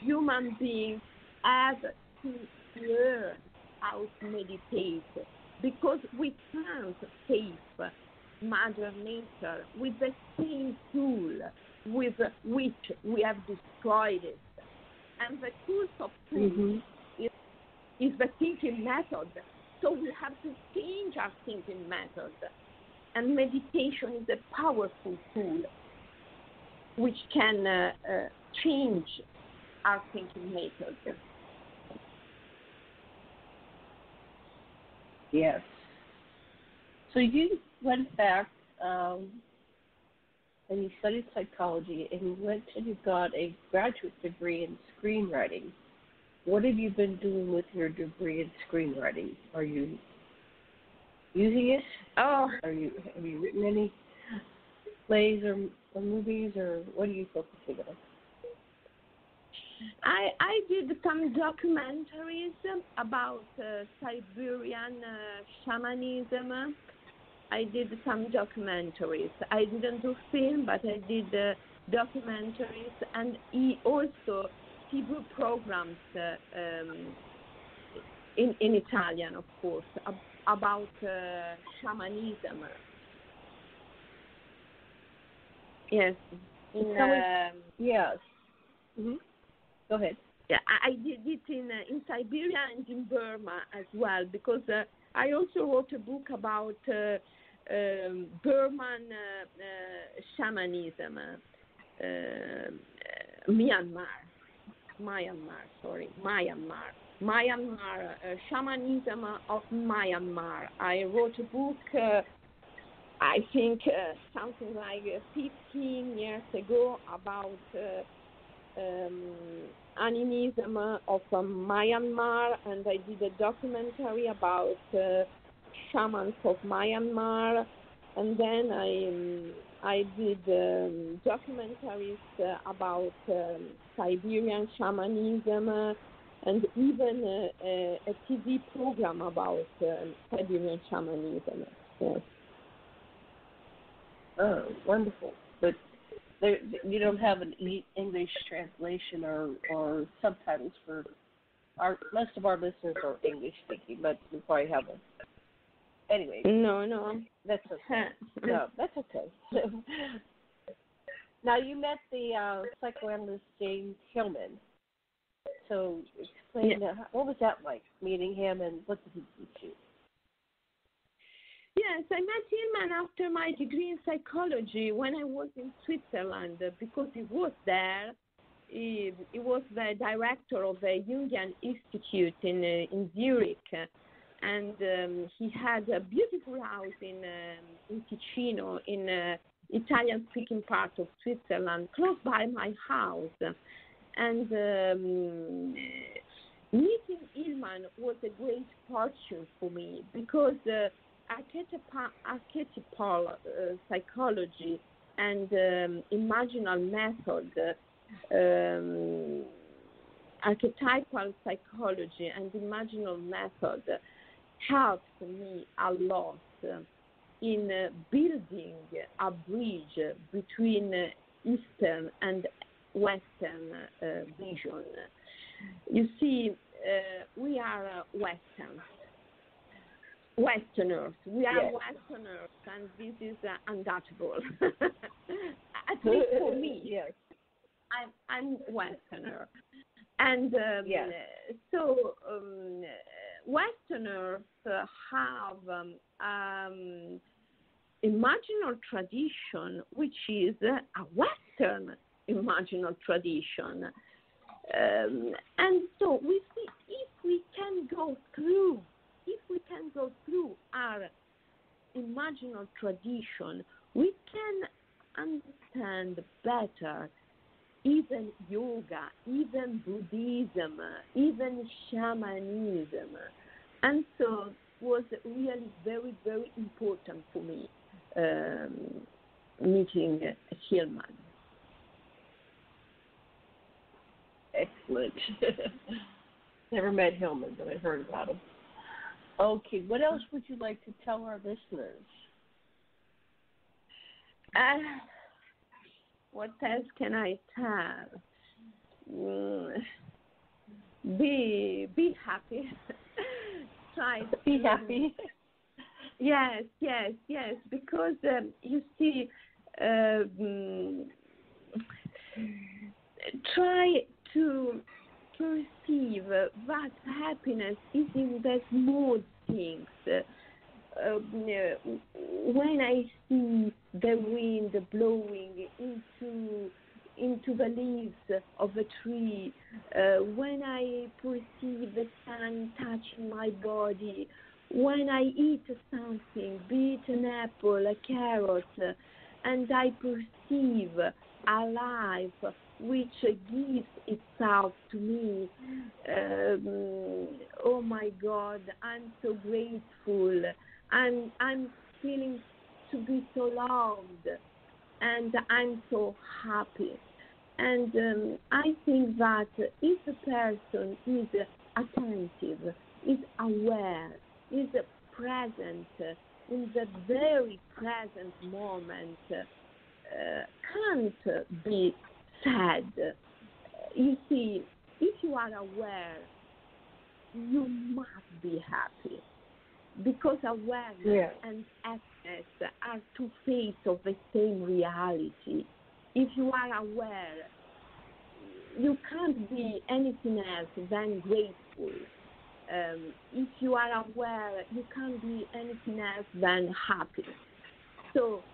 human beings have to learn how to meditate because we can't save Mother Nature with the same tool with which we have destroyed it. And the tools of mm-hmm. is, is the thinking method. So we have to change our thinking method. And meditation is a powerful tool which can uh, uh, change our thinking method. Yes. So you went back um, and you studied psychology and you went and you got a graduate degree in screenwriting. What have you been doing with your degree in screenwriting? Are you using it? Oh, are you have you written any plays or, or movies or what are you focusing on? I I did some documentaries about uh, Siberian uh, shamanism I did some documentaries. I didn't do film, but I did uh, documentaries, and he also TV programs uh, um, in in Italian, of course, ab- about uh, shamanism. Yes. In, um, yes. Mm-hmm. Go ahead. Yeah, I, did it in uh, in Siberia and in Burma as well because uh, I also wrote a book about uh, um, Burman uh, uh, shamanism, uh, Myanmar, Myanmar, sorry, Myanmar, Myanmar, shamanism of Myanmar. I wrote a book. I think something like 15 years ago about um, animism of um, Myanmar, and I did a documentary about uh, shamans of Myanmar, and then I um, I did um, documentaries uh, about um, Siberian shamanism uh, and even uh, a, a, TV program about um, Siberian shamanism. Yes. Oh, wonderful! You don't have an English translation or or subtitles for our most of our listeners are English speaking, but we probably have a Anyway. No, no. That's okay. no, that's okay. [laughs] now you met the uh, psychoanalyst James Hillman. So explain yeah. uh, what was that like meeting him and what did he teach you? Yes, I met Hillman after my degree in psychology when I was in Switzerland because he was there. He, he was the director of the Jungian Institute in uh, in Zurich and um, he had a beautiful house in um, in Ticino, in uh, Italian-speaking part of Switzerland, close by my house. And um, meeting Hillman was a great fortune for me because uh, archetypal, uh, psychology and um, imaginal method, um, archetypal psychology and imaginal method helped me a lot in building a bridge between Eastern and Western uh, vision. You see, uh, we are Western, Westerners. We are Yes. Westerners, and this is uh, undouchtable. [laughs] At least for me, yes. I'm I'm Westerner, and um, Yes. so um, Westerners uh, have um, um, imaginal tradition, which is uh, a Western imaginal tradition. Um, and so we see if we can go through, if we can go through our imaginal tradition, we can understand better even yoga, even Buddhism, even shamanism. And so it was really very, very important for me um, meeting Hillman. Excellent. [laughs] Never met Hillman, but I heard about him. Okay, what else would you like to tell our listeners? Uh, what else can I tell? Mm, be be happy. [laughs] Try Be happy. Yes, yes, yes. Because um, you see, um, try to perceive that happiness is in the small things. Um, when I see the wind blowing into into the leaves of a tree, uh, when I perceive the sun touching my body, when I eat something, be it an apple, a carrot, uh, and I perceive a life which gives itself to me, um, oh my God, I'm so grateful. I'm, I'm feeling to be so loved, and I'm so happy. And um, I think that if a person is attentive, is aware, is present in the very present moment, uh, can't be sad. You see, if you are aware, you must be happy because awareness Yeah. and happiness are two faces of the same reality. If you are aware, you can't be anything else than grateful. Um, if you are aware, you can't be anything else than happy. So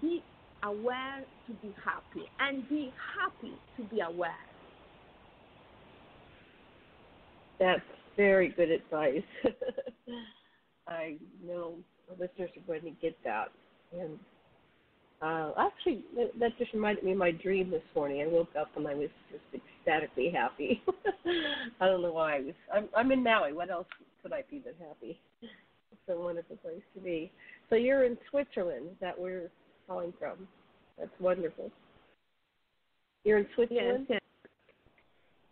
be aware to be happy and be happy to be aware. That's very good advice. [laughs] I know listeners are going to get that. And uh, actually, that- that just reminded me of my dream this morning. I woke up and I was just ecstatically happy. [laughs] I don't know why. I was. I'm, I'm in Maui. What else could I be but happy? [laughs] It's a wonderful place to be. So you're in Switzerland. Is that where calling from? That's wonderful. You're in Switzerland. yes.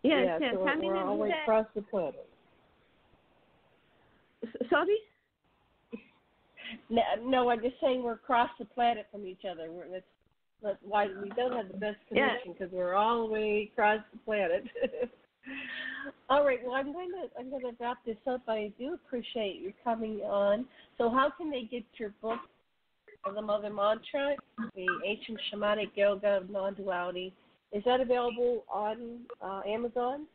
Yes, yeah, yes. so we're, we're all the way across the planet. sorry? No, no, I'm just saying we're across the planet from each other. We're, that's, that's why we don't have the best connection because we're all the way across the planet. [laughs] all right. Well, I'm going to I'm going to wrap this up. I do appreciate you coming on. So, how can they get your book, The Mother Mantra, the Ancient Shamanic Yoga of Non-Duality? Is that available on uh, Amazon?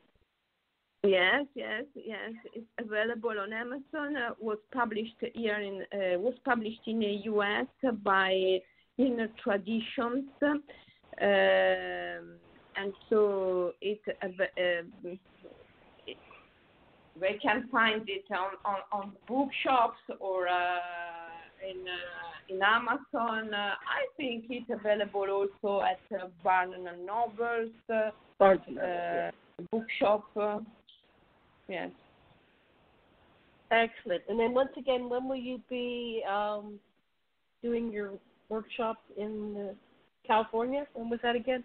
Yes, yes, yes. It's available on Amazon. Uh, was published here in uh, was published in the U.S. by Inner Traditions, um, and so it, uh, it they can find it on on, on bookshops or uh, in uh, in Amazon. Uh, I think it's available also at uh, Barnes and Nobles. Uh, Barnes and Noble, uh, bookshop. Uh, yes. Excellent. And then once again, when will you be um, doing your workshop in uh, California? When was that again?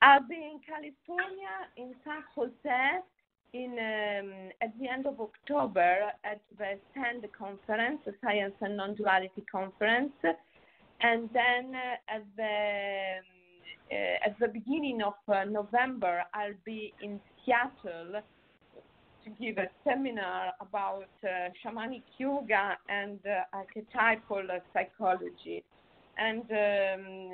I'll be in California, in San Jose, in um, at the end of October at the SAND conference, the Science and Non-Duality conference, and then uh, at the uh, at the beginning of uh, November, I'll be in Seattle to give a seminar about uh, shamanic yoga and uh, archetypal psychology. And um,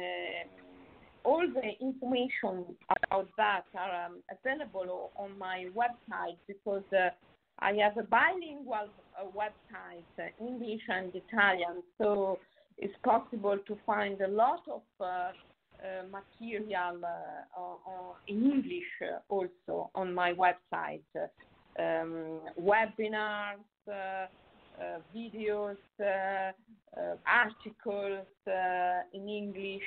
all the information about that are um, available on my website because uh, I have a bilingual uh, website, uh, English and Italian, so it's possible to find a lot of uh, uh, material uh, in English also on my website, um, webinars, videos, articles in English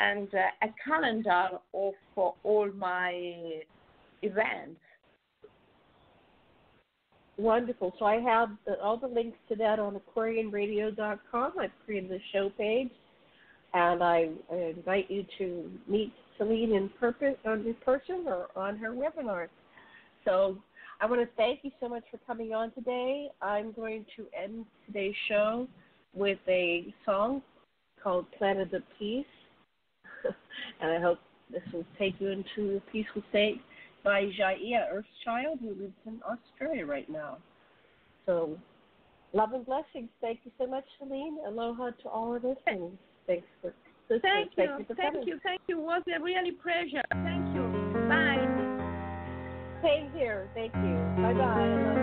and uh, a calendar of uh, all my events. Wonderful. So I have the, all the links to that on AquarianRadio.com. I've created the show page, and I, I invite you to meet Selene in, purpose, in person or on her webinar. So I want to thank you so much for coming on today. I'm going to end today's show with a song called Planet of Peace and I hope this will take you into a peaceful state by Jaia Earthchild, who lives in Australia right now. So, love and blessings. Thank you so much, Selene. Aloha to all of us, and thanks for listening. Thank you. Thank you. Thank coming. you. Thank you. It was a really pleasure. Thank you. Bye. Same here. Thank you. Bye bye